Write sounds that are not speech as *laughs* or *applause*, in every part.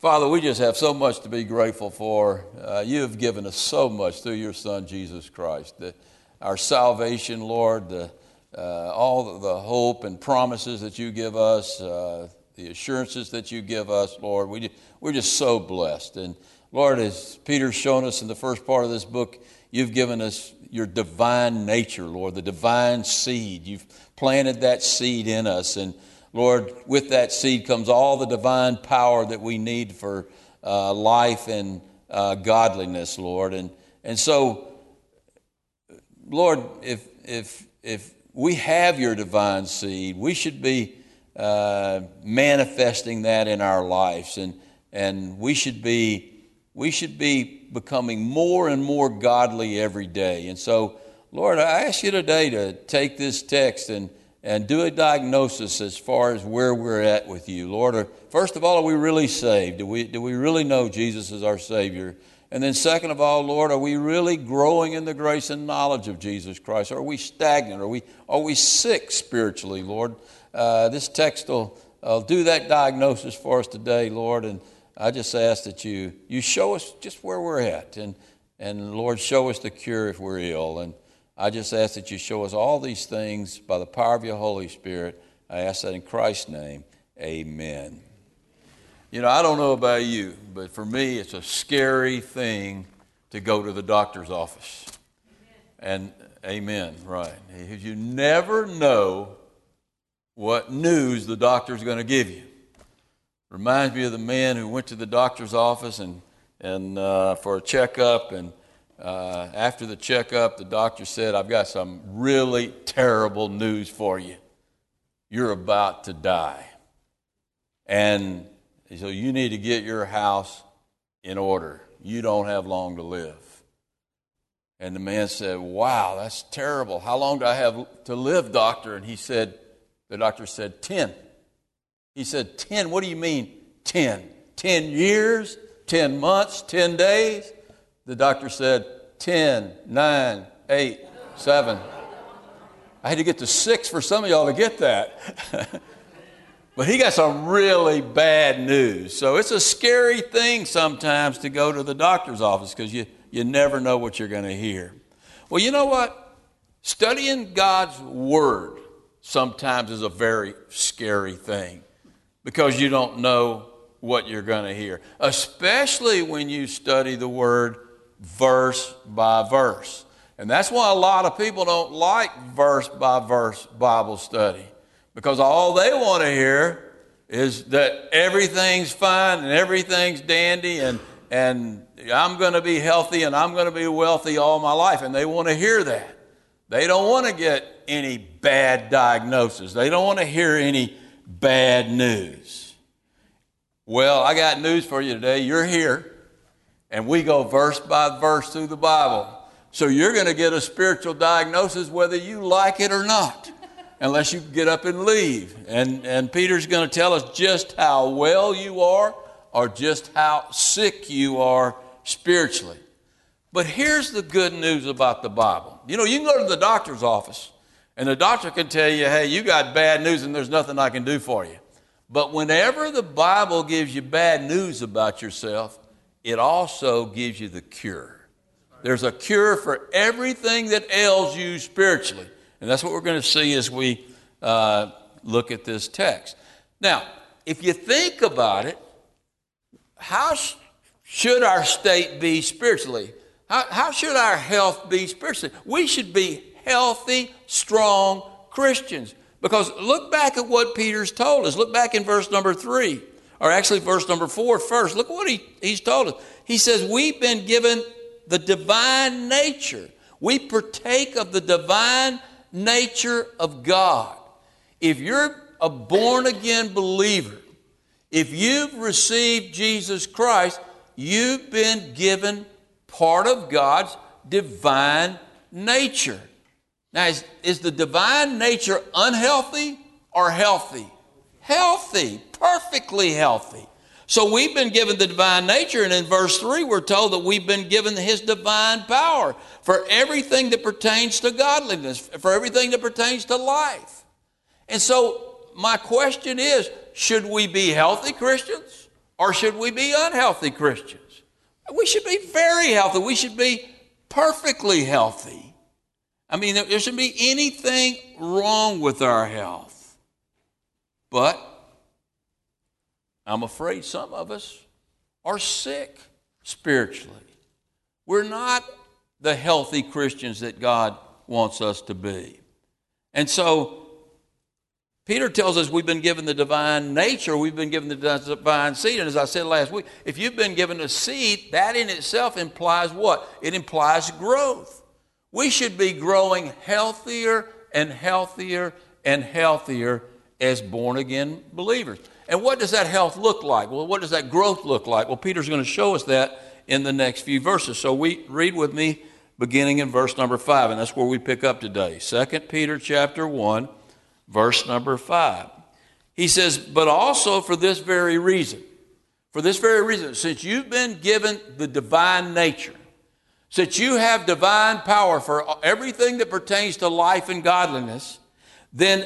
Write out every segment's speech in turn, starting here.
Father, we just have so much to be grateful for. Uh, you have given us so much through your Son, Jesus Christ. The, our salvation, Lord, the, uh, all the hope and promises that you give us, uh, the assurances that you give us, Lord. We, we're just so blessed. And Lord, as Peter's shown us in the first part of this book, you've given us your divine nature, Lord, the divine seed. You've planted that seed in us. And Lord, with that seed comes all the divine power that we need for uh, life and uh, godliness, Lord. And, and so, Lord, if, if, if we have your divine seed, we should be uh, manifesting that in our lives. And, and we should be we should be becoming more and more godly every day. And so, Lord, I ask you today to take this text and, and do a diagnosis as far as where we're at with you. Lord, first of all, are we really saved? Do we, do we really know Jesus is our Savior? And then, second of all, Lord, are we really growing in the grace and knowledge of Jesus Christ? Are we stagnant? Are we, are we sick spiritually, Lord? Uh, this text will, will do that diagnosis for us today, Lord. And I just ask that you, you show us just where we're at. And, and Lord, show us the cure if we're ill. And I just ask that you show us all these things by the power of your Holy Spirit. I ask that in Christ's name. Amen. You know, I don't know about you, but for me, it's a scary thing to go to the doctor's office. And amen, right. You never know what news the doctor's going to give you. Reminds me of the man who went to the doctor's office and, and uh, for a checkup. And uh, after the checkup, the doctor said, I've got some really terrible news for you. You're about to die. And so you need to get your house in order. You don't have long to live. And the man said, Wow, that's terrible. How long do I have to live, doctor? And he said, The doctor said, 10. He said, 10? What do you mean 10? 10 years? 10 months? 10 days? The doctor said, 10, 9, 8, 7. I had to get to six for some of y'all to get that. *laughs* but he got some really bad news. So it's a scary thing sometimes to go to the doctor's office because you, you never know what you're going to hear. Well, you know what? Studying God's Word sometimes is a very scary thing because you don't know what you're going to hear, especially when you study the word verse by verse. And that's why a lot of people don't like verse by verse Bible study because all they want to hear is that everything's fine and everything's dandy and, and I'm going to be healthy and I'm going to be wealthy all my life. And they want to hear that. They don't want to get any bad diagnosis, they don't want to hear any bad news. Well, I got news for you today. You're here, and we go verse by verse through the Bible. So you're going to get a spiritual diagnosis whether you like it or not, unless you get up and leave. And, and Peter's going to tell us just how well you are or just how sick you are spiritually. But here's the good news about the Bible. You know, you can go to the doctor's office and the doctor can tell you, hey, you got bad news and there's nothing I can do for you. But whenever the Bible gives you bad news about yourself, it also gives you the cure. There's a cure for everything that ails you spiritually. And that's what we're going to see as we uh, look at this text. Now, if you think about it, how sh- should our state be spiritually? How, how should our health be spiritually? We should be healthy, strong Christians. Because look back at what Peter's told us. Look back in verse number three, or actually verse number four first. Look what he, he's told us. He says, We've been given the divine nature. We partake of the divine nature of God. If you're a born again believer, if you've received Jesus Christ, you've been given part of God's divine nature. Now, is, is the divine nature unhealthy or healthy? Healthy, perfectly healthy. So we've been given the divine nature, and in verse 3, we're told that we've been given his divine power for everything that pertains to godliness, for everything that pertains to life. And so, my question is should we be healthy Christians Or should we be unhealthy Christians? We should be very healthy. We should be perfectly healthy. I mean, there shouldn't be anything wrong with our health. But I'm afraid some of us are sick spiritually. We're not the healthy Christians that God wants us to be. And so Peter tells us we've been given the divine nature, we've been given the divine seed. And as I said last week, if you've been given a seed, that in itself implies what? It implies growth. We should be growing healthier and healthier and healthier as born again believers. And what does that health look like? Well, what does that growth look like? Well, Peter's going to show us that in the next few verses. So we read with me beginning in verse number 5, and that's where we pick up today. 2 Peter chapter 1, verse number 5. He says, But also for this very reason, for this very reason, since you've been given the divine nature, since you have divine power for everything that pertains to life and godliness, then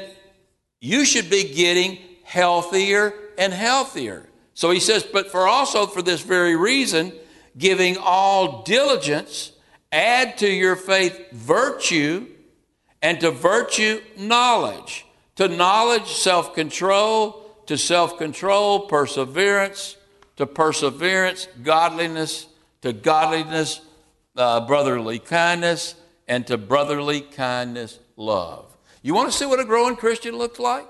you should be getting healthier and healthier. So he says, But for also for this very reason, giving all diligence, Add to your faith virtue, and to virtue, knowledge. To knowledge, self control. To self control, perseverance. To perseverance, godliness. To godliness, uh, brotherly kindness. And to brotherly kindness, love. You want to see what a growing Christian looks like?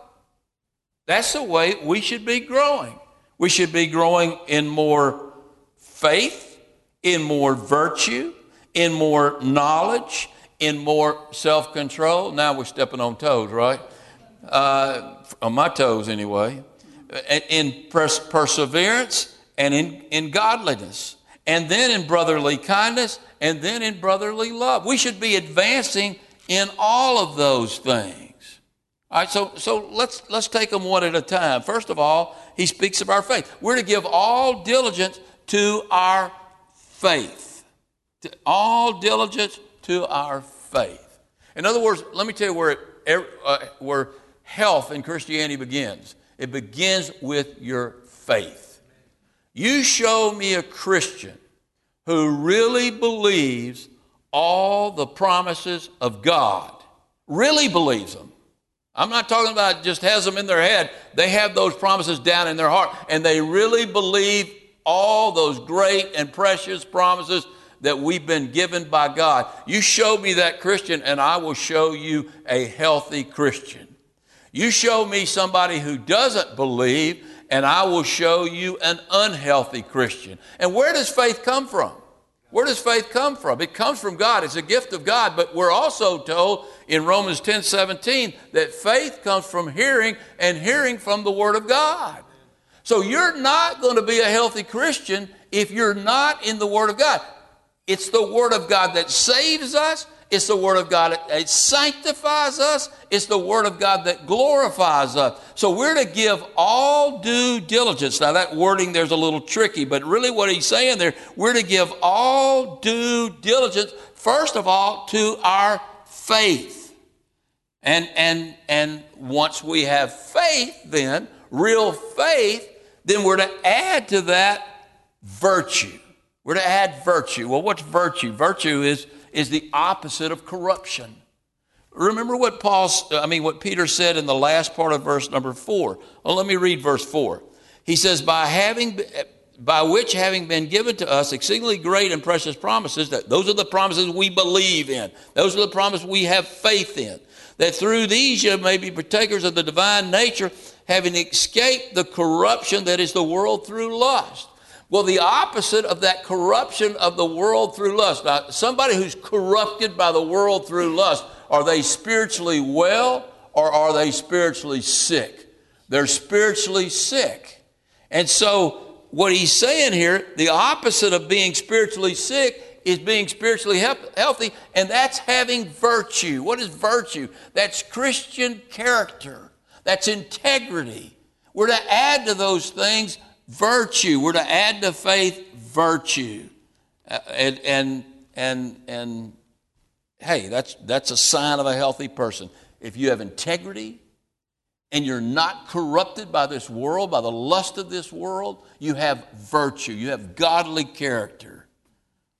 That's the way we should be growing. We should be growing in more faith, in more virtue, in more knowledge, in more self control. Now we're stepping on toes, right? Uh, on my toes, anyway. In pers- perseverance and in, in godliness, and then in brotherly kindness, and then in brotherly love. We should be advancing in all of those things. All right, so, so let's, let's take them one at a time. First of all, he speaks of our faith. We're to give all diligence to our faith To all diligence to our faith. In other words, let me tell you where, it, er, uh, where health in Christianity begins. It begins with your faith. You show me a Christian who really believes all the promises of God, really believes them. I'm not talking about just has them in their head. They have those promises down in their heart, and they really believe all those great and precious promises that we've been given by God. You show me that Christian, and I will show you a healthy Christian. You show me somebody who doesn't believe, and I will show you an unhealthy Christian. And where does faith come from? Where does faith come from? It comes from God. It's a gift of God. But we're also told in Romans 10 17 that faith comes from hearing and hearing from the Word of God. So you're not going to be a healthy Christian if you're not in the Word of God. It's the Word of God that saves us. It's the Word of God It sanctifies us. It's the Word of God that glorifies us. So we're to give all due diligence. Now, that wording there's a little tricky, but really what he's saying there, we're to give all due diligence, first of all, to our faith. And, and, and once we have faith, then, real faith, then we're to add to that virtue. We're to add virtue. Well, what's virtue? Virtue is, is the opposite of corruption. Remember what Paul, I mean, what Peter said in the last part of verse number four. Well, let me read verse four. He says, by having, by which having been given to us exceedingly great and precious promises, that those are the promises we believe in. Those are the promises we have faith in. That through these you may be partakers of the divine nature, having escaped the corruption that is the world through lust. Well, the opposite of that corruption of the world through lust. Now, somebody who's corrupted by the world through lust, are they spiritually well or are they spiritually sick? They're spiritually sick. And so, what he's saying here, the opposite of being spiritually sick is being spiritually healthy, and that's having virtue. What is virtue? That's Christian character, that's integrity. We're to add to those things virtue. We're to add to faith virtue. Uh, and, and, and, and hey, that's, that's a sign of a healthy person. If you have integrity and you're not corrupted by this world, by the lust of this world, you have virtue, you have godly character.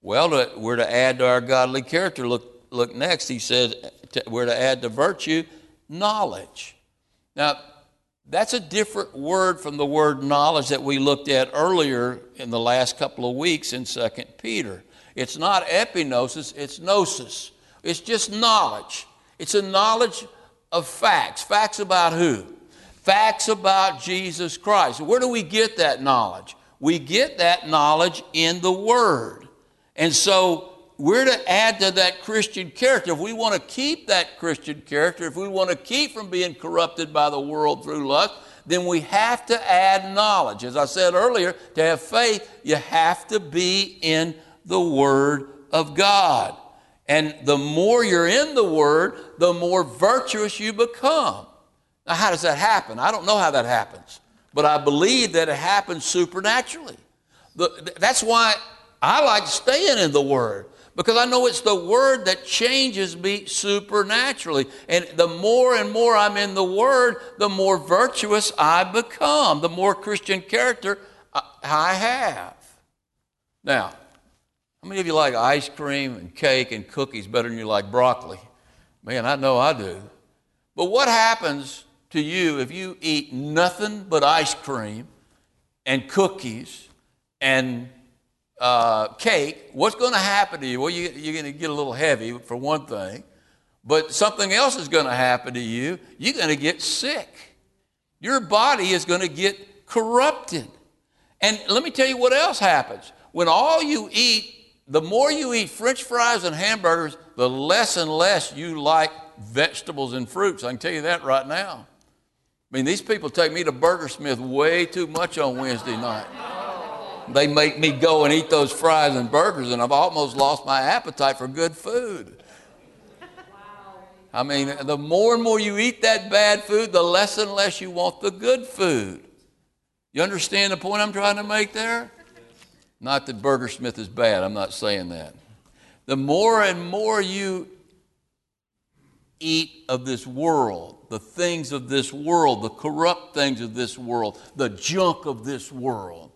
Well, we're to add to our godly character. Look, look next. He says we're to add to virtue knowledge. Now, that's a different word from the word knowledge that we looked at earlier in the last couple of weeks in 2 Peter. It's not epignosis, it's gnosis. It's just knowledge. It's a knowledge of facts. Facts about who? Facts about Jesus Christ. Where do we get that knowledge? We get that knowledge in the Word. And so we're to add to that Christian character. If we want to keep that Christian character, if we want to keep from being corrupted by the world through lust, then we have to add knowledge. As I said earlier, to have faith, you have to be in the Word of God. And the more you're in the Word, the more virtuous you become. Now, how does that happen? I don't know how that happens, but I believe that it happens supernaturally. The, that's why I like staying in the Word because I know it's the Word that changes me supernaturally. And the more and more I'm in the Word, the more virtuous I become, the more Christian character I have. Now, how many of you like ice cream and cake and cookies better than you like broccoli? Man, I know I do. But what happens to you if you eat nothing but ice cream and cookies and uh, cake? What's going to happen to you? Well, you, you're going to get a little heavy, for one thing. But something else is going to happen to you. You're going to get sick. Your body is going to get corrupted. And let me tell you what else happens. When all you eat the more you eat french fries and hamburgers, the less and less you like vegetables and fruits. I can tell you that right now. I mean, these people take me to Burger Smith way too much on Wednesday night. They make me go and eat those fries and burgers, and I've almost lost my appetite for good food. I mean, the more and more you eat that bad food, the less and less you want the good food. You understand the point I'm trying to make there? Not that Burger Smith is bad, I'm not saying that. The more and more you eat of this world, the things of this world, the corrupt things of this world, the junk of this world,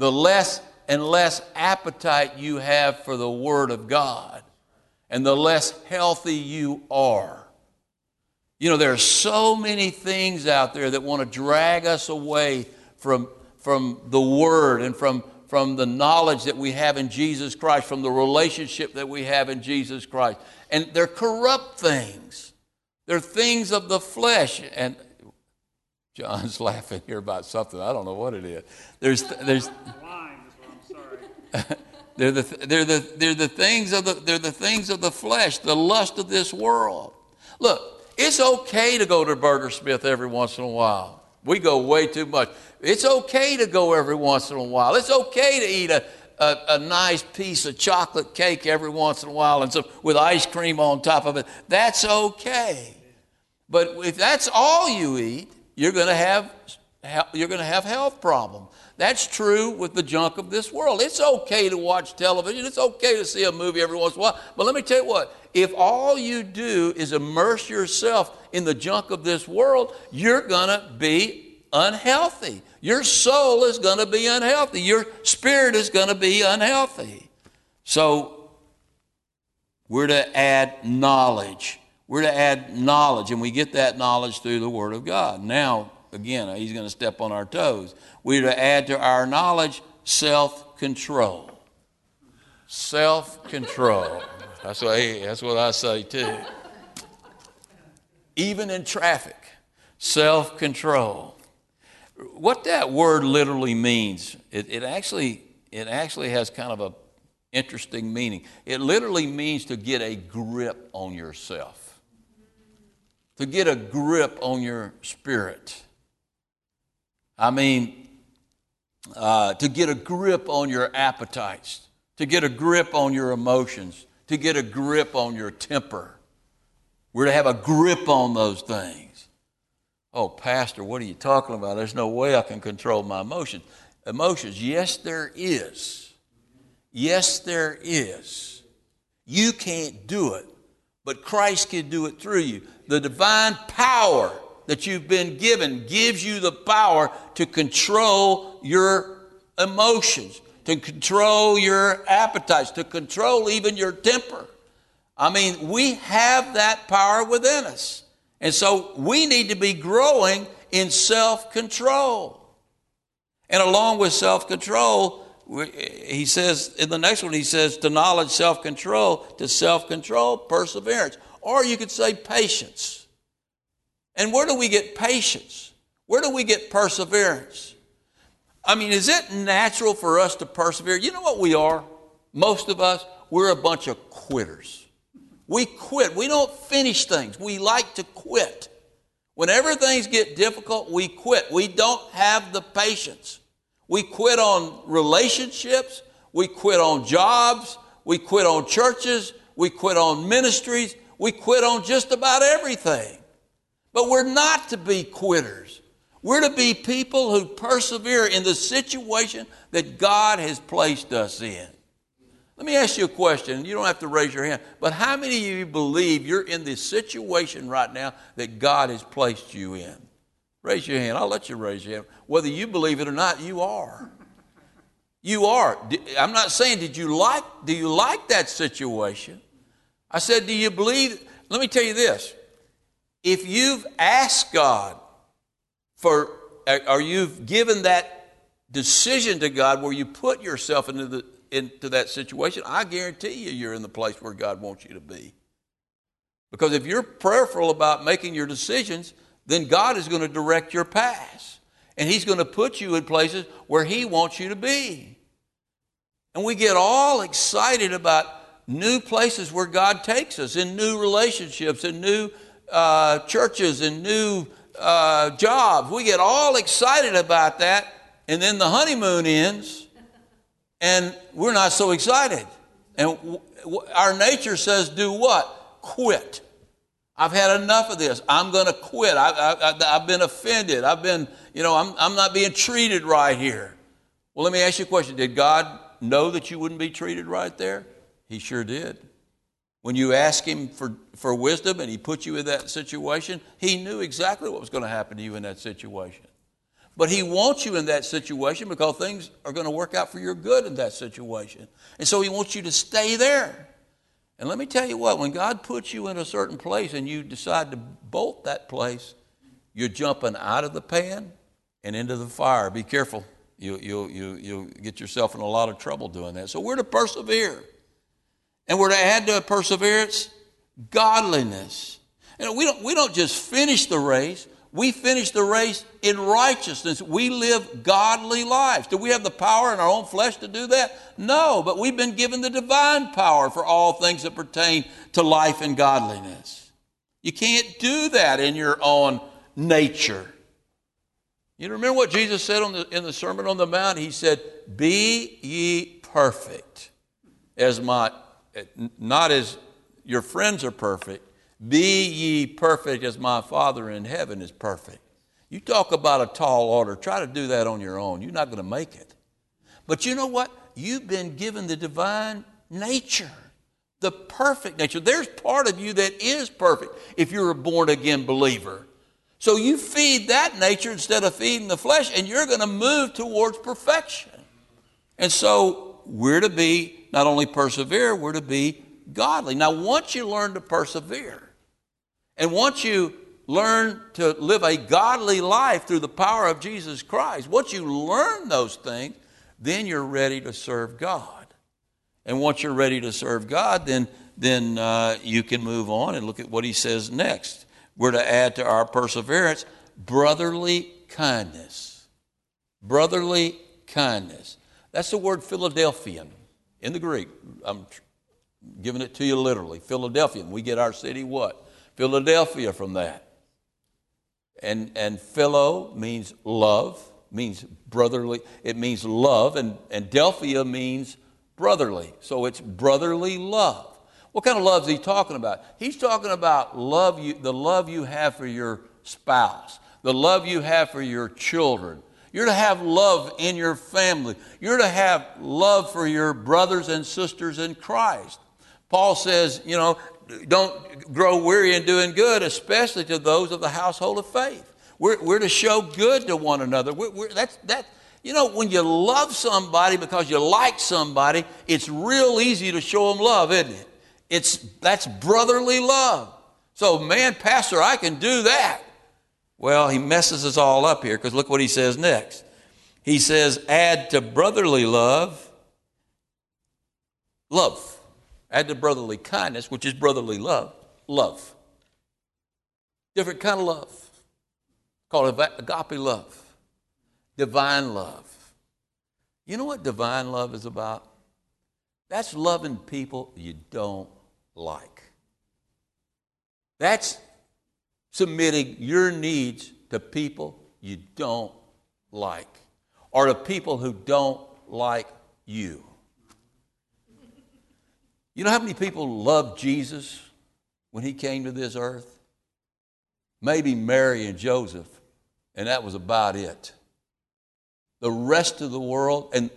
the less and less appetite you have for the Word of God, and the less healthy you are. You know, there are so many things out there that want to drag us away from, from the Word and from from the knowledge that we have in Jesus Christ, from the relationship that we have in Jesus Christ. And they're corrupt things. They're things of the flesh. And John's *laughs* laughing here about something. I don't know what it is. There's, there's. *laughs* *laughs* they're the, they're the, they're the things of the, they're the things of the flesh, the lust of this world. Look, it's okay to go to Burger Smith every once in a while. We go way too much. It's okay to go every once in a while. It's okay to eat a, a, a, nice piece of chocolate cake every once in a while and some, with ice cream on top of it. That's okay. But if that's all you eat, you're going to have you're going to have health problem. That's true with the junk of this world. It's okay to watch television. It's okay to see a movie every once in a while. But let me tell you what, if all you do is immerse yourself in the junk of this world, you're going to be unhealthy. Your soul is going to be unhealthy. Your spirit is going to be unhealthy. So, we're to add knowledge. We're to add knowledge, and we get that knowledge through the Word of God. Now, again, uh, he's going to step on our toes. We're to add to our knowledge self control. Self control. *laughs* That's what, that's what I say too. Even in traffic, self control. What that word literally means, it, it, actually, it actually has kind of a interesting meaning. It literally means to get a grip on yourself, to get a grip on your spirit. I mean, uh, to get a grip on your appetites, to get a grip on your emotions, to get a grip on your temper. We're to have a grip on those things. Oh, Pastor, what are you talking about? There's no way I can control my emotions. Emotions, yes, there is. Yes, there is. You can't do it, but Christ can do it through you. The divine power that you've been given gives you the power to control your emotions, to control your appetites, to control even your temper. I mean, we have that power within us. And so we need to be growing in self control. And along with self control, he says in the next one, he says to knowledge, self control, to self control, perseverance. Or you could say patience. And where do we get patience? Where do we get perseverance? I mean, is it natural for us to persevere? You know what we are? Most of us, we're a bunch of quitters. We quit. We don't finish things. We like to quit. Whenever things get difficult, we quit. We don't have the patience. We quit on relationships. We quit on jobs. We quit on churches. We quit on ministries. We quit on just about everything. But we're not to be quitters. We're to be people who persevere in the situation that God has placed us in. Let me ask you a question. You don't have to raise your hand, but how many of you believe you're in this situation right now that God has placed you in? Raise your hand. I'll let you raise your hand. Whether you believe it or not, you are. You are. I'm not saying did you like do you like that situation? I said do you believe Let me tell you this. If you've asked God for uh, or you've given that decision to God where you put yourself into the into that situation, I guarantee you you're in the place where God wants you to be. Because if you're prayerful about making your decisions, then God is going to direct your path. And He's going to put you in places where He wants you to be. And we get all excited about new places where God takes us, in new relationships, in new uh, churches, in new uh, jobs. We get all excited about that, and then the honeymoon ends, and we're not so excited. And w- w- our nature says, do what? Quit. I've had enough of this. I'm going to quit. I, have been offended. I've been, you know, I'm, I'm not being treated right here. Well, let me ask you a question. Did God know that you wouldn't be treated right there? He sure did. When you ask Him for, for wisdom and He put you in that situation, He knew exactly what was going to happen to you in that situation. But He wants you in that situation because things are going to work out for your good in that situation. And so He wants you to stay there. And let me tell you what, when God puts you in a certain place and you decide to bolt that place, you're jumping out of the pan and into the fire. Be careful. You, you, you, you'll get yourself in a lot of trouble doing that. So we're to persevere. And we're to add to perseverance godliness. And we don't, we don't just finish the race, we finish the race in righteousness. We live godly lives. Do we have the power in our own flesh to do that? No, but we've been given the divine power for all things that pertain to life and godliness. You can't do that in your own nature. You remember what Jesus said the, in the Sermon on the Mount? He said, Be ye perfect, as my, not as your friends are perfect, be ye perfect as my Father in heaven is perfect. You talk about a tall order, try to do that on your own. You're not going to make it. But you know what? You've been given the divine nature, the perfect nature. There's part of you that is perfect if you're a born again believer. So you feed that nature instead of feeding the flesh, and you're going to move towards perfection. And so we're to be not only persevere, we're to be godly. Now, once you learn to persevere, and once you learn to live a godly life through the power of Jesus Christ, once you learn those things, then you're ready to serve God. And once you're ready to serve God, then, then uh, you can move on and look at what he says next. We're to add to our perseverance brotherly kindness. Brotherly kindness. That's the word Philadelphian in the Greek. I'm giving it to you literally. Philadelphian. We get our city what? Philadelphia from that. And, and philo means love, means brotherly, it means love, and, and Delphia means brotherly. So it's brotherly love. What kind of love is he talking about? He's talking about love you, the love you have for your spouse, the love you have for your children. You're to have love in your family. You're to have love for your brothers and sisters in Christ. Paul says, you know, don't grow weary in doing good, especially to those of the household of faith. We're, we're to show good to one another. We're, we're, that's, that, you know, when you love somebody because you like somebody, it's real easy to show them love, isn't it? It's, that's brotherly love. So, man, Pastor, I can do that. Well, he messes us all up here because look what he says next. He says, add to brotherly love, love. Add to brotherly kindness, which is brotherly love, love. Different kind of love. Called agape love, divine love. You know what divine love is about? That's loving people you don't like. That's submitting your needs to people you don't like or to people who don't like you. You know how many people loved Jesus when he came to this earth? Maybe Mary and Joseph, and that was about it. The rest of the world and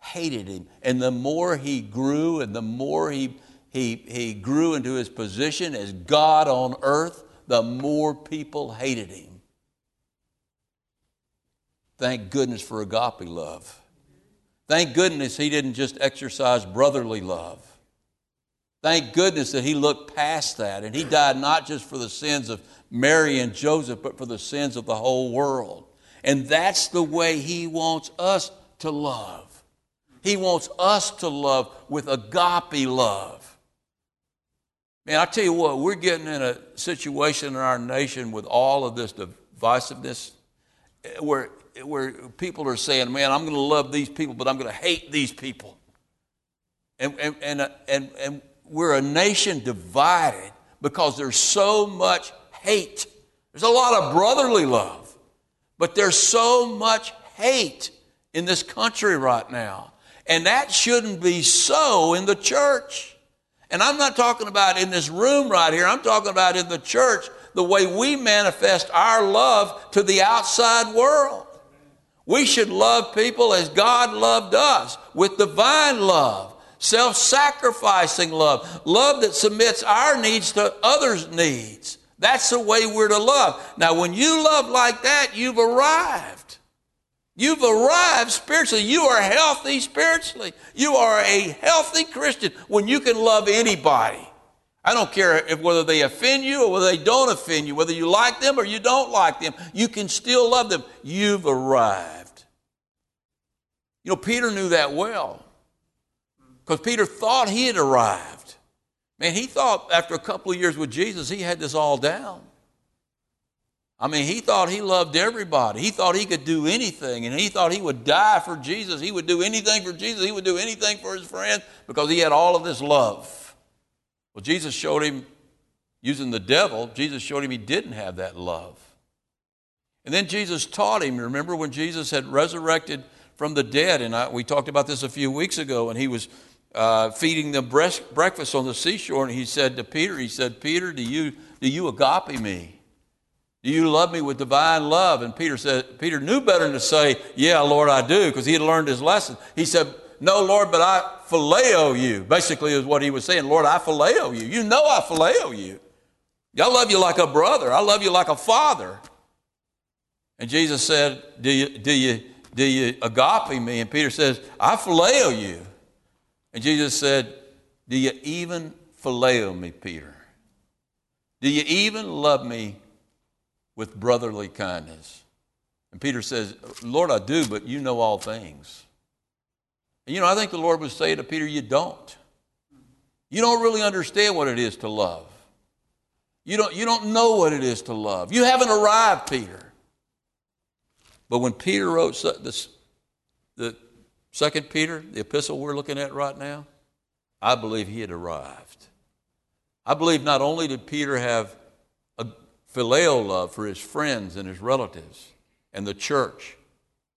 hated him. And the more he grew and the more he, he, he grew into his position as God on earth, the more people hated him. Thank goodness for agape love. Thank goodness he didn't just exercise brotherly love. Thank goodness that he looked past that and he died not just for the sins of Mary and Joseph, but for the sins of the whole world. And that's the way he wants us to love. He wants us to love with agape love. Man, I tell you what, we're getting in a situation in our nation with all of this divisiveness eh, where where people are saying, man, I'm going to love these people, but I'm going to hate these people. And, and, and, uh, and, and we're a nation divided because there's so much hate. There's a lot of brotherly love, but there's so much hate in this country right now. And that shouldn't be so in the church. And I'm not talking about in this room right here, I'm talking about in the church, the way we manifest our love to the outside world. We should love people as God loved us with divine love, self sacrificing love, love that submits our needs to others' needs. That's the way we're to love. Now, when you love like that, you've arrived. You've arrived spiritually. You are healthy spiritually. You are a healthy Christian when you can love anybody. I don't care if whether they offend you or whether they don't offend you, whether you like them or you don't like them, you can still love them. You've arrived. You know, Peter knew that well because Peter thought he had arrived. Man, he thought after a couple of years with Jesus, he had this all down. I mean, he thought he loved everybody. He thought he could do anything, and he thought he would die for Jesus. He would do anything for Jesus. He would do anything for his friends because he had all of this love. Well, Jesus showed him, using the devil, Jesus showed him he didn't have that love. And then Jesus taught him. Remember when Jesus had resurrected from the dead? And I, we talked about this a few weeks ago, and he was uh, feeding them breakfast on the seashore, and he said to Peter, he said, Peter, do you, do you agape me? Do you love me with divine love? And Peter said, Peter knew better than to say, Yeah, Lord, I do, because he had learned his lesson. He said, No, Lord, but I phileo you. Basically, is what he was saying. Lord, I phileo you. You know I phileo you. I love you like a brother. I love you like a father. And Jesus said, Do you, do you, do you agape me? And Peter says, I phileo you. And Jesus said, Do you even phileo me, Peter? Do you even love me with brotherly kindness? And Peter says, Lord, I do, but you know all things. And you know, I think the Lord would say to Peter, You don't. You don't really understand what it is to love. You don't, you don't know what it is to love. You haven't arrived, Peter. But when Peter wrote this, the second Peter, the epistle we're looking at right now, I believe he had arrived. I believe not only did Peter have phileo love for his friends and his relatives and the church,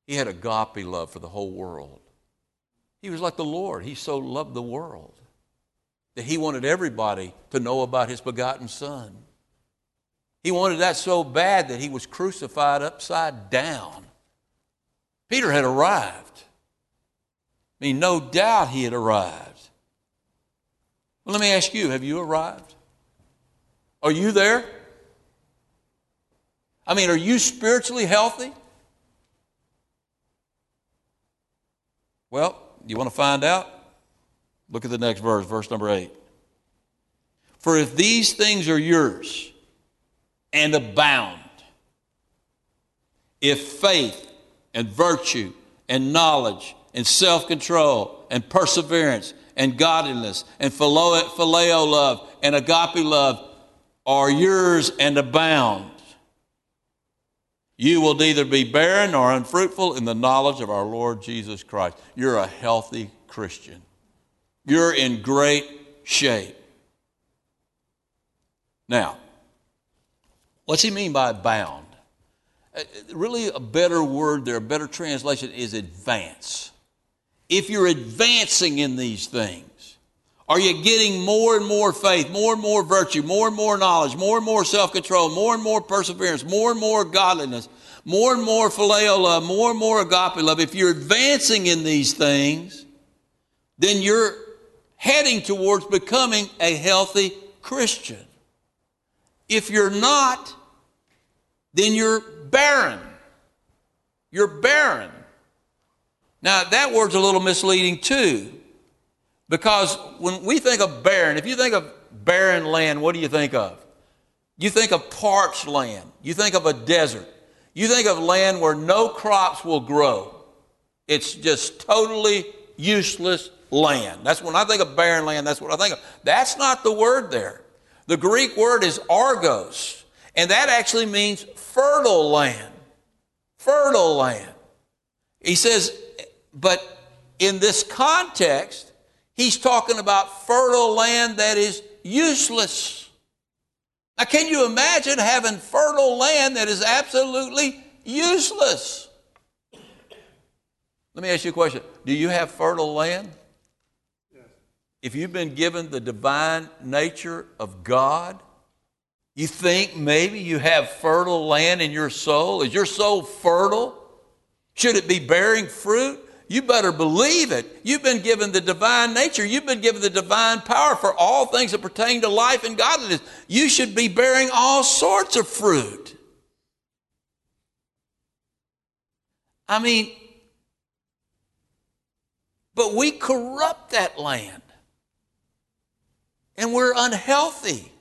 he had agape love for the whole world. He was like the Lord. He so loved the world that he wanted everybody to know about his begotten Son. He wanted that so bad that he was crucified upside down. Peter had arrived. I mean, no doubt he had arrived. Well, let me ask you have you arrived? Are you there? I mean, are you spiritually healthy? Well, you want to find out? Look at the next verse, verse number 8. For if these things are yours and abound, if faith and virtue and knowledge and self control and perseverance and godliness and phileo love and agape love are yours and abound, you will neither be barren nor unfruitful in the knowledge of our Lord Jesus Christ. You're a healthy Christian. You're in great shape. Now, what's he mean by bound? Uh, really, a better word there, a better translation is advance. If you're advancing in these things, are you getting more and more faith, more and more virtue, more and more knowledge, more and more self control, more and more perseverance, more and more godliness, more and more phileo love, more and more agape love? If you're advancing in these things, then you're heading towards becoming a healthy Christian. If you're not, then you're barren. You're barren. Now, that word's a little misleading too, because when we think of barren, if you think of barren land, what do you think of? You think of parched land. You think of a desert. You think of land where no crops will grow. It's just totally useless land. That's when I think of barren land, that's what I think of. That's not the word there. The Greek word is argos, and that actually means fertile land. Fertile land. He says, but in this context, he's talking about fertile land that is useless. Now, can you imagine having fertile land that is absolutely useless? Let me ask you a question. Do you have fertile land? if you've been given the divine nature of God, you think maybe you have fertile land in your soul? Is your soul fertile? Should it be bearing fruit? You better believe it. You've been given the divine nature. You've been given the divine power for all things that pertain to life and godliness. You should be bearing all sorts of fruit. I mean, but we corrupt that land and we're unhealthy.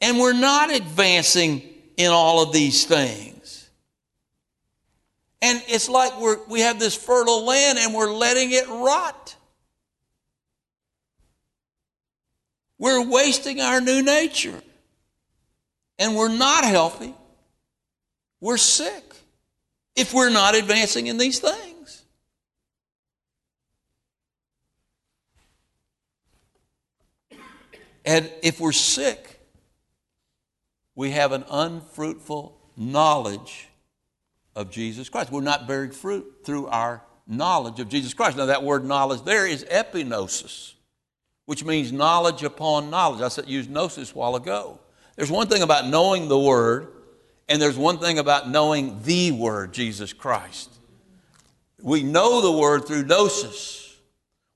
And we're not advancing in all of these things. And it's like we're, we have this fertile land and we're letting it rot. We're wasting our new nature. And we're not healthy. We're sick if we're not advancing in these things. And if we're sick, we have an unfruitful knowledge of Jesus Christ. We're not bearing fruit through our knowledge of Jesus Christ. Now, that word knowledge there is epignosis, which means knowledge upon knowledge. I said used gnosis a while ago. There's one thing about knowing the word, and there's one thing about knowing the word, Jesus Christ. We know the word through gnosis.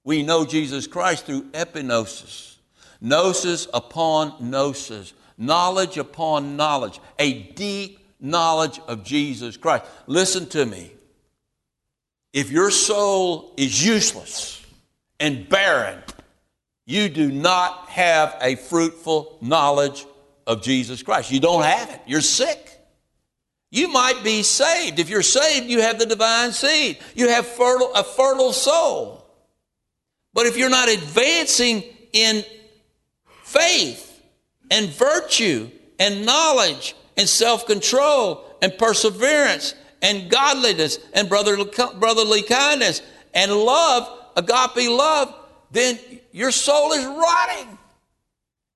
We know Jesus Christ through epignosis. Gnosis upon gnosis, knowledge upon knowledge, a deep knowledge of Jesus Christ. Listen to me. If your soul is useless and barren, you do not have a fruitful knowledge of Jesus Christ. You don't have it. You're sick. You might be saved. If you're saved, you have the divine seed. You have fertile, a fertile soul. But if you're not advancing in faith and virtue and knowledge and self control and perseverance and godliness and brotherly, brotherly kindness and love, agape love, then your soul is rotting.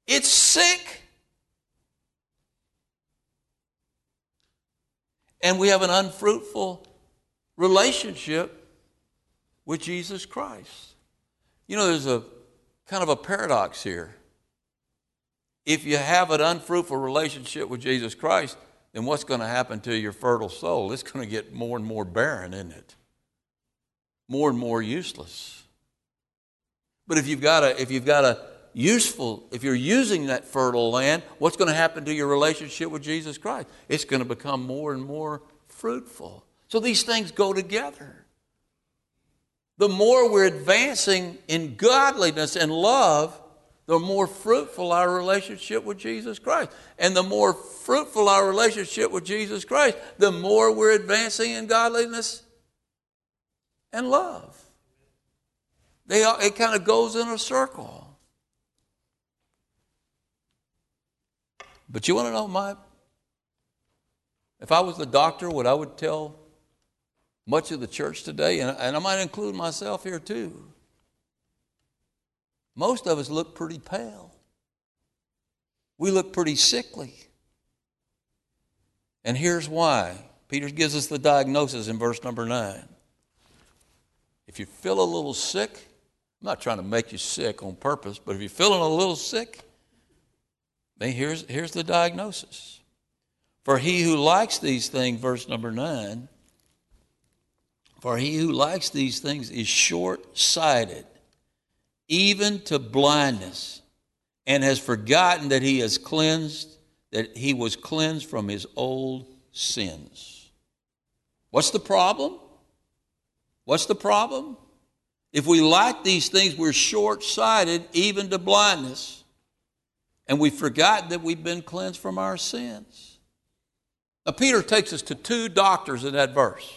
It's sick. And we have an unfruitful relationship with Jesus Christ. You know, there's a kind of a paradox here if you have an unfruitful relationship with Jesus Christ, then what's going to happen to your fertile soul? It's going to get more and more barren, isn't it? More and more useless. But if you've got a, if you've got a useful, if you're using that fertile land, what's going to happen to your relationship with Jesus Christ? It's going to become more and more fruitful. So these things go together. The more we're advancing in godliness and love, the more fruitful our relationship with Jesus Christ. And the more fruitful our relationship with Jesus Christ, the more we're advancing in godliness and love. They, it kind of goes in a circle. But you want to know my. If I was the doctor, what I would tell much of the church today, and, and I might include myself here too, most of us look pretty pale. We look pretty sickly. And here's why. Peter gives us the diagnosis in verse number 9. If you feel a little sick, I'm not trying to make you sick on purpose, but if you're feeling a little sick, then here's, here's the diagnosis. For he who likes these things, verse number 9, for he who likes these things is short sighted, even to blindness, and has forgotten that he has cleansed, that he was cleansed from his old sins. What's the problem? What's the problem? If we like these things, we're short sighted, even to blindness, and we've forgotten that we've been cleansed from our sins. Now, Peter takes us to two doctors in that verse.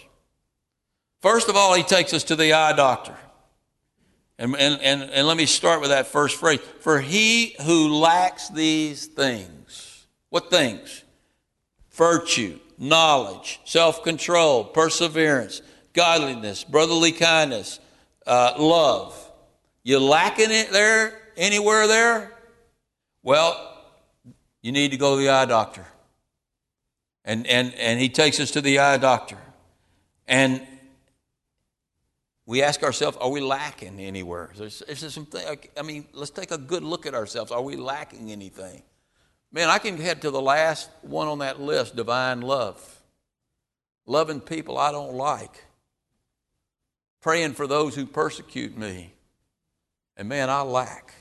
First of all, he takes us to the eye doctor. And, and, and, and let me start with that first phrase. For he who lacks these things, what things? Virtue, knowledge, self control, perseverance, godliness, brotherly kindness, uh, love. You lacking it there, anywhere there? Well, you need to go to the eye doctor. And, and, and he takes us to the eye doctor. And we ask ourselves, are we lacking anywhere? Is there, is I mean, let's take a good look at ourselves. Are we lacking anything? Man, I can head to the last one on that list divine love. Loving people I don't like. Praying for those who persecute me. And man, I lack.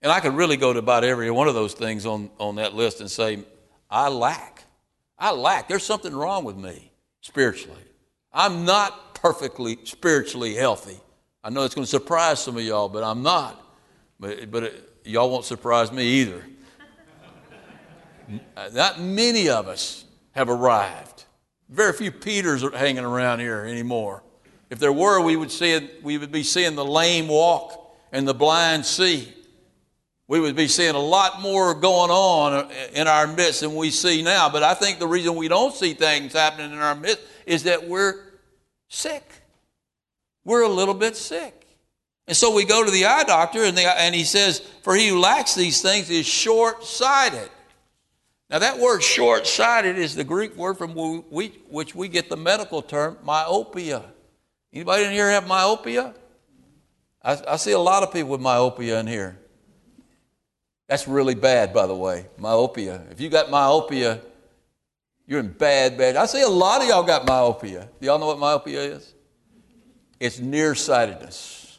And I could really go to about every one of those things on, on that list and say, I lack. I lack. There's something wrong with me spiritually. I'm not perfectly spiritually healthy. I know it's going to surprise some of y'all, but I'm not. But, but it, y'all won't surprise me either. *laughs* Not many of us have arrived. Very few Peters are hanging around here anymore. If there were, we would, see it, we would be seeing the lame walk and the blind see. We would be seeing a lot more going on uh, in our midst than we see now. But I think the reason we don't see things happening in our midst is that we're sick. We're a little bit sick. And so we go to the eye doctor, and, the, and he says, For he who lacks these things is short sighted. Now, that word short sighted is the Greek word from which we get the medical term myopia. Anybody in here have myopia? I, I see a lot of people with myopia in here. That's really bad, by the way, myopia. If you got myopia, you're in bad, bad. I see a lot of y'all got myopia. Do y'all know what myopia is? It's nearsightedness.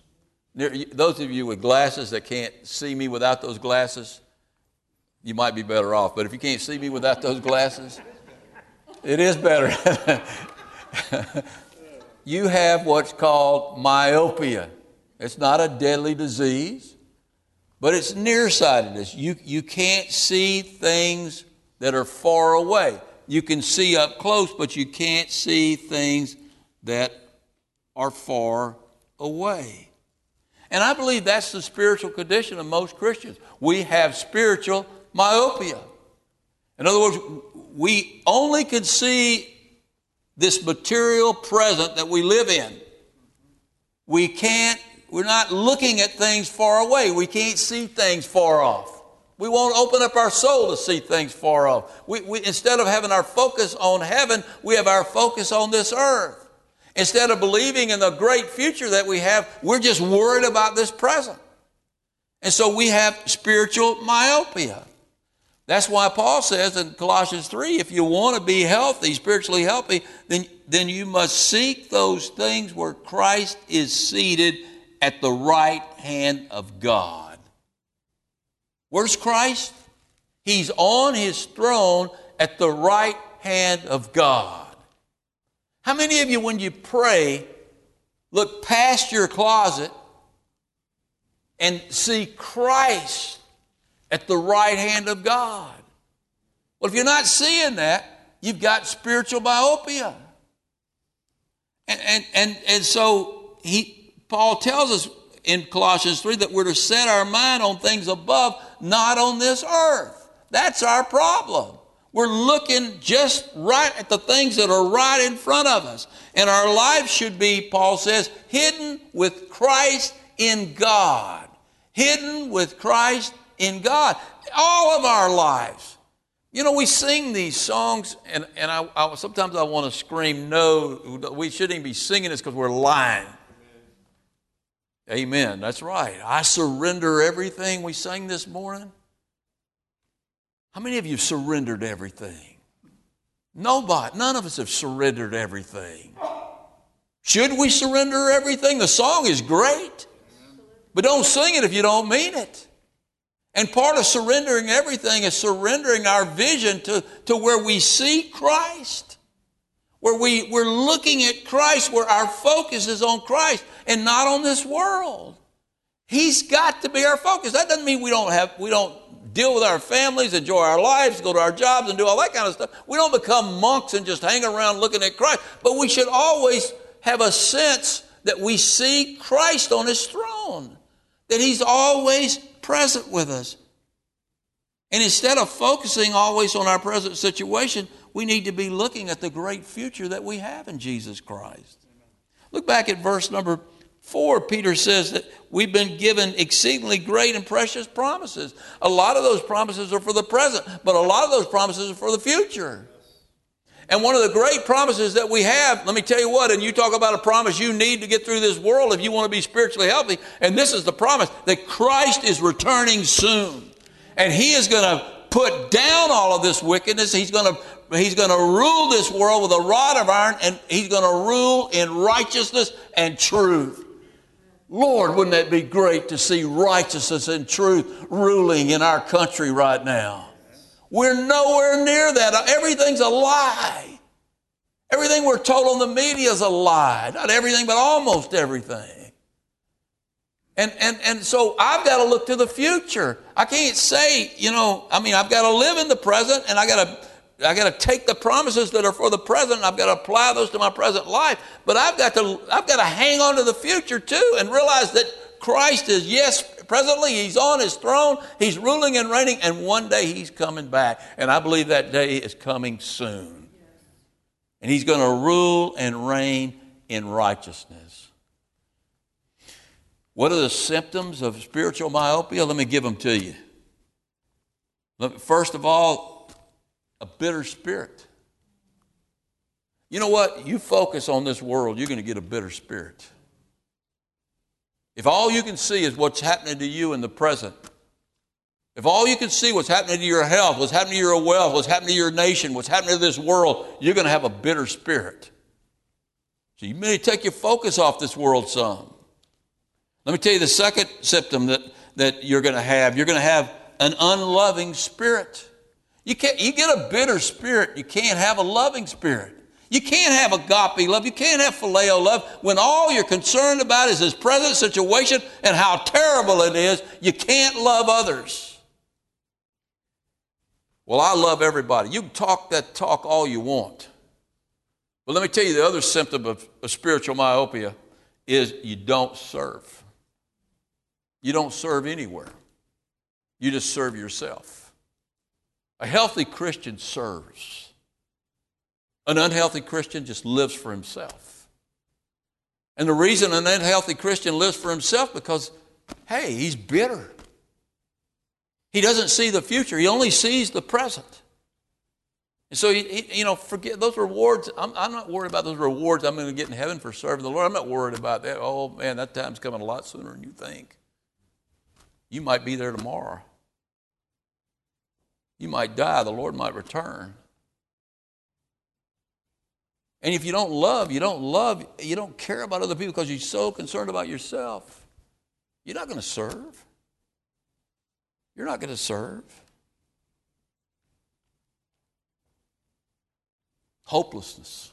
Near, those of you with glasses that can't see me without those glasses, you might be better off. But if you can't see me without those glasses, it is better. *laughs* you have what's called myopia. It's not a deadly disease, but it's nearsightedness. You, you can't see things that are far away you can see up close, but you can't see things that are far away. And I believe that's the spiritual condition of most Christians. We have spiritual myopia. In other words, we only can see this material present that we live in. We can't, we're not looking at things far away. We can't see things far off. We won't open up our soul to see things far off. We, we, instead of having our focus on heaven, we have our focus on this earth. Instead of believing in the great future that we have, we're just worried about this present. And so we have spiritual myopia. That's why Paul says in Colossians 3 if you want to be healthy, spiritually healthy, then, then you must seek those things where Christ is seated at the right hand of God. Where's Christ? He's on his throne at the right hand of God. How many of you, when you pray, look past your closet and see Christ at the right hand of God? Well, if you're not seeing that, you've got spiritual myopia. And, and, and, and so he, Paul tells us in Colossians 3 that we're to set our mind on things above, not on this earth. That's our problem. We're looking just right at the things that are right in front of us. And our life should be, Paul says, hidden with Christ in God. Hidden with Christ in God. All of our lives. You know, we sing these songs, and, and I, I sometimes I want to scream, no, we shouldn't even be singing this because we're lying. Amen. That's right. I surrender everything we sang this morning. How many of you surrendered everything? Nobody, none of us have surrendered everything. Should we surrender everything? The song is great, but don't sing it if you don't mean it. And part of surrendering everything is surrendering our vision to, to where we see Christ, where we, we're looking at Christ, where our focus is on Christ and not on this world. He's got to be our focus. That doesn't mean we don't have, we don't deal with our families, enjoy our lives, go to our jobs, and do all that kind of stuff. We don't become monks and just hang around looking at Christ, but we should always have a sense that we see Christ on his throne, that he's always present with us. And instead of focusing always on our present situation, we need to be looking at the great future that we have in Jesus Christ. Look back at verse number 4, Peter says that we've been given exceedingly great and precious promises. A lot of those promises are for the present, but a lot of those promises are for the future. And one of the great promises that we have, let me tell you what, and you talk about a promise you need to get through this world if you want to be spiritually healthy, and this is the promise that Christ is returning soon. And he is going to put down all of this wickedness. He's going to he's going to rule this world with a rod of iron and he's going to rule in righteousness and truth. Lord, wouldn't that be great to see righteousness and truth ruling in our country right now? We're nowhere near that. Everything's a lie. Everything we're told on the media is a lie. Not everything, but almost everything. And, and, and so I've got to look to the future. I can't say, you know, I mean, I've got to live in the present and I got to I got to take the promises that are for the present. I've got to apply those to my present life. But I've got to I've got to hang on to the future too and realize that Christ is yes, presently he's on his throne, he's ruling and reigning, and one day he's coming back. And I believe that day is coming soon. And he's going to rule and reign in righteousness. What are the symptoms of spiritual myopia? Let me give them to you. First of all, a bitter spirit. You know what? You focus on this world, you're going to get a bitter spirit. If all you can see is what's happening to you in the present, if all you can see what's happening to your health, what's happening to your wealth, what's happening to your nation, what's happening to this world, you're going to have a bitter spirit. So you may take your focus off this world some. Let me tell you the second symptom that, that you're going to have. You're going to have an unloving spirit. You, can't, you get a bitter spirit, you can't have a loving spirit. You can't have agape love. You can't have phileo love when all you're concerned about is this present situation and how terrible it is. You can't love others. Well, I love everybody. You can talk that talk all you want. But let me tell you the other symptom of, of spiritual myopia is you don't serve. You don't serve anywhere. You just serve yourself. A healthy Christian serves. An unhealthy Christian just lives for himself. And the reason an unhealthy Christian lives for himself because, hey, he's bitter. He doesn't see the future. He only sees the present. And so, you know, forget those rewards. I'm, I'm, not worried about those rewards I'm going to get in heaven for serving the Lord. I'm not worried about that. Oh, man, that time's coming a lot sooner than you think. You might be there tomorrow. You might die, the Lord might return. And if you don't love, you don't love, you don't care about other people because you're so concerned about yourself. you're not going to serve. You're not going to serve. Hopelessness.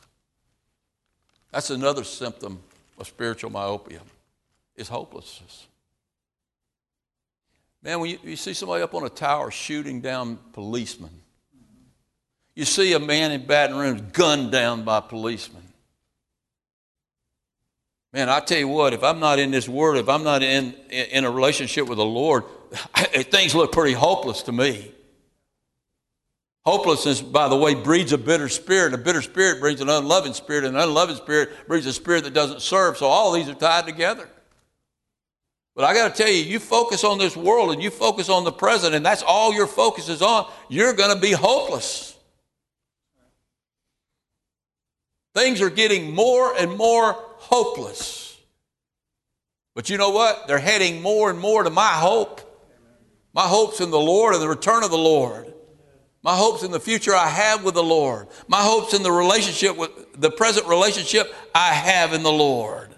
That's another symptom of spiritual myopia, is hopelessness. Man, when you, you see somebody up on a tower shooting down policemen, you see a man in Baton Rouge gunned down by policemen. Man, I tell you what, if I'm not in this word, if I'm not in, in a relationship with the Lord, *laughs* things look pretty hopeless to me. Hopelessness, by the way, breeds a bitter spirit. A bitter spirit brings an unloving spirit, and an unloving spirit brings a spirit that doesn't serve. So all these are tied together. But I got to tell you, you focus on this world and you focus on the present, and that's all your focus is on, you're going to be hopeless. Things are getting more and more hopeless. But you know what? They're heading more and more to my hope. My hope's in the Lord and the return of the Lord. My hope's in the future I have with the Lord. My hope's in the relationship with the present relationship I have in the Lord.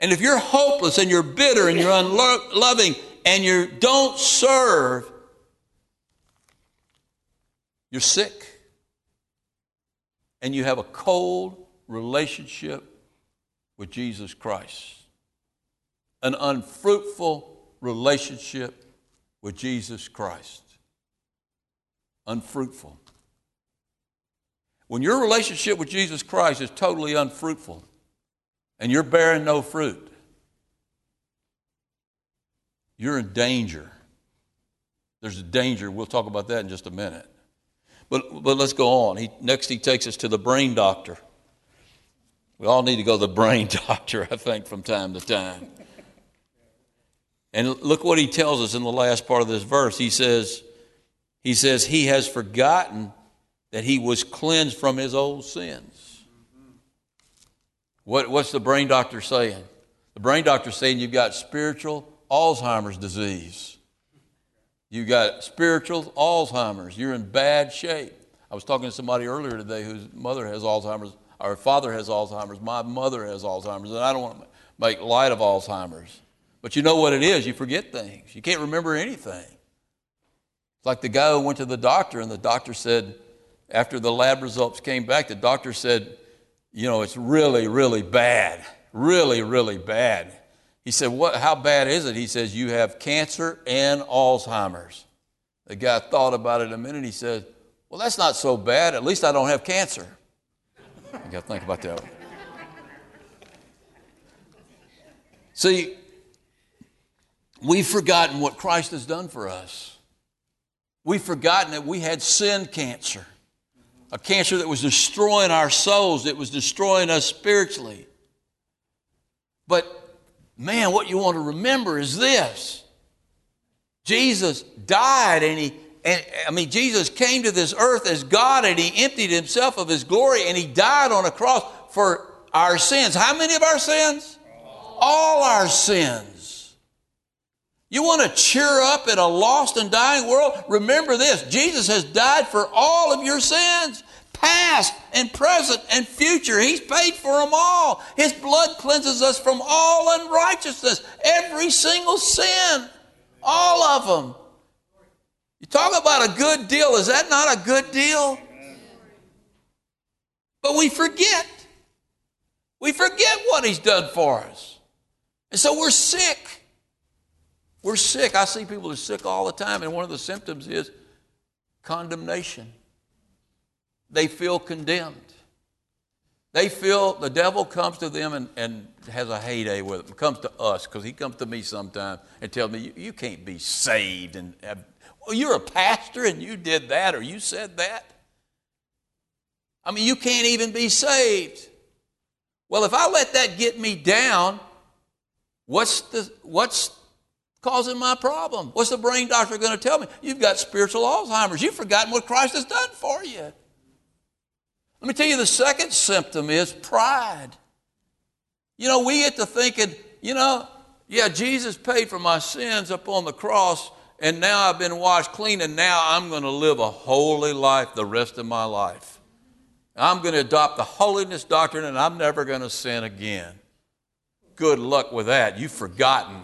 And if you're hopeless and you're bitter and you're unloving and you don't serve, you're sick. And you have a cold relationship with Jesus Christ. An unfruitful relationship with Jesus Christ. Unfruitful. When your relationship with Jesus Christ is totally unfruitful, and you're bearing no fruit, you're in danger. There's a danger. We'll talk about that in just a minute. But, but let's go on. He, next, he takes us to the brain doctor. We all need to go to the *laughs* brain doctor, I think, from time to time. And look what he tells us in the last part of this verse. He says, he says, he has forgotten that he was cleansed from his old sins. What, what's the brain doctor saying? The brain doctor saying you've got spiritual Alzheimer's disease. You've got spiritual Alzheimer's. You're in bad shape. I was talking to somebody earlier today whose mother has Alzheimer's, or father has Alzheimer's, my mother has Alzheimer's, and I don't want to make light of Alzheimer's. But you know what it is. You forget things. You can't remember anything. It's like the guy who went to the doctor, and the doctor said, after the lab results came back, the doctor said, you know, it's really, really bad. Really, really bad. He said, what, How bad is it? He says, You have cancer and Alzheimer's. The guy thought about it a minute. He said, Well, that's not so bad. At least I don't have cancer. You got to think about that one. See, we've forgotten what Christ has done for us. We've forgotten that we had sin cancer a cancer that was destroying our souls, that was destroying us spiritually. But man, what you want to remember is this Jesus died and he and I mean, Jesus came to this earth as God and he emptied himself of his glory and he died on a cross for our sins. How many of our sins? All our sins. You want to cheer up in a lost and dying world? Remember this Jesus has died for all of your sins past and present and future. He's paid for them all. His blood cleanses us from all unrighteousness, every single sin, all of them. You talk about a good deal. Is that not a good deal? But we forget. We forget what He's done for us. And so we're sick. We're sick. I see people who are sick all the time, and one of the symptoms is condemnation they feel condemned. They feel the devil comes to them and, and has a heyday with them, comes to us, because he comes to me sometimes and tells me, you, you can't be saved. And well, you're a pastor and you did that or you said that. I mean, you can't even be saved. Well, if I let that get me down, what's, the, what's causing my problem? What's the brain doctor going to tell me? You've got spiritual Alzheimer's. You've forgotten what Christ has done for you. Let me tell you the second symptom is pride. You know, we get to thinking, you know, yeah, Jesus paid for my sins up on the cross, and now I've been washed clean, and now I'm going to live a holy life the rest of my life. I'm going to adopt the holiness doctrine, and I'm never going to sin again. good luck with that. You've forgotten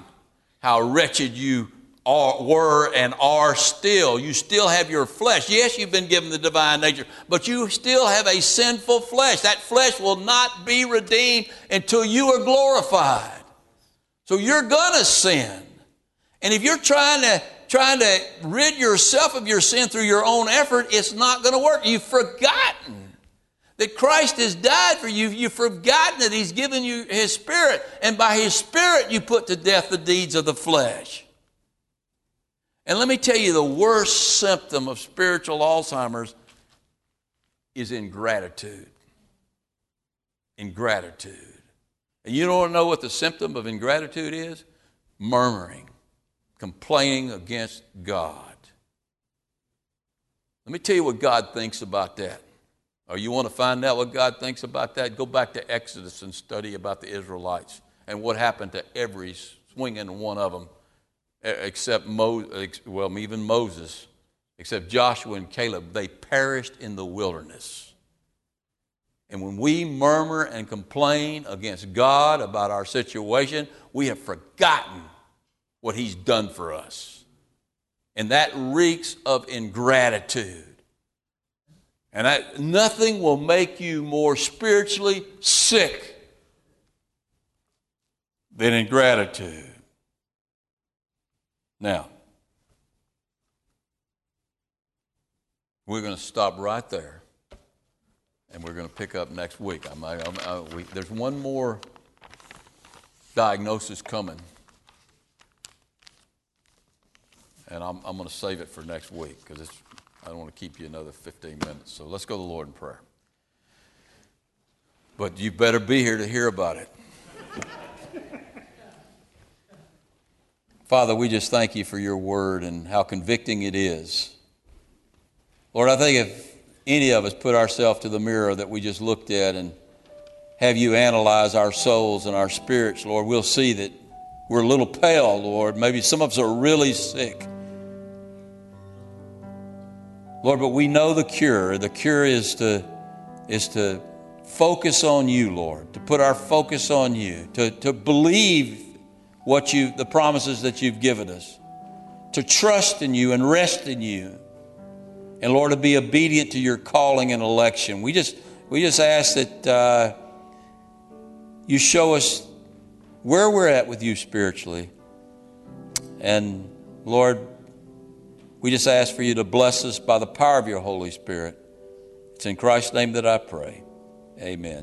how wretched you are, were and are still. You still have your flesh. Yes, you've been given the divine nature, but you still have a sinful flesh. That flesh will not be redeemed until you are glorified. So you're to sin. And if you're trying to trying to rid yourself of your sin through your own effort, it's not to work. You've forgotten that Christ has died for you. You've forgotten that He's given you His Spirit, and by His Spirit you put to death the deeds of the flesh. And let me tell you, the worst symptom of spiritual Alzheimer's is ingratitude. Ingratitude. And you don't know what the symptom of ingratitude is? Murmuring, complaining against God. Let me tell you what God thinks about that. Or you want to find out what God thinks about that? Go back to Exodus and study about the Israelites and what happened to every swinging one of them except Mo, well, even Moses, except Joshua and Caleb, they perished in the wilderness. And when we murmur and complain against God about our situation, we have forgotten what He's done for us. And that reeks of ingratitude. And that, nothing will make you more spiritually sick than ingratitude. Now, we're going to stop right there, and we're going to pick up next week. I'm, I, I, we, there's one more diagnosis coming, and I'm, I'm going to save it for next week because I don't want to keep you another 15 minutes. So let's go to the Lord in prayer. But you better be here to hear about it. Father, we just thank you for your word and how convicting it is. Lord, I think if any of us put ourselves to the mirror that we just looked at and have you analyze our souls and our spirits, Lord, we'll see that we're a little pale, Lord. Maybe some of us are really sick. Lord, but we know the cure. The cure is to, is to focus on you, Lord, to put our focus on you, to, to believe what you, the promises that you've given us, to trust in you and rest in you. And Lord, to be obedient to your calling and election. We just, we just ask that uh, you show us where we're at with you spiritually. And Lord, we just ask for you to bless us by the power of your Holy Spirit. It's in Christ's name that I pray. Amen.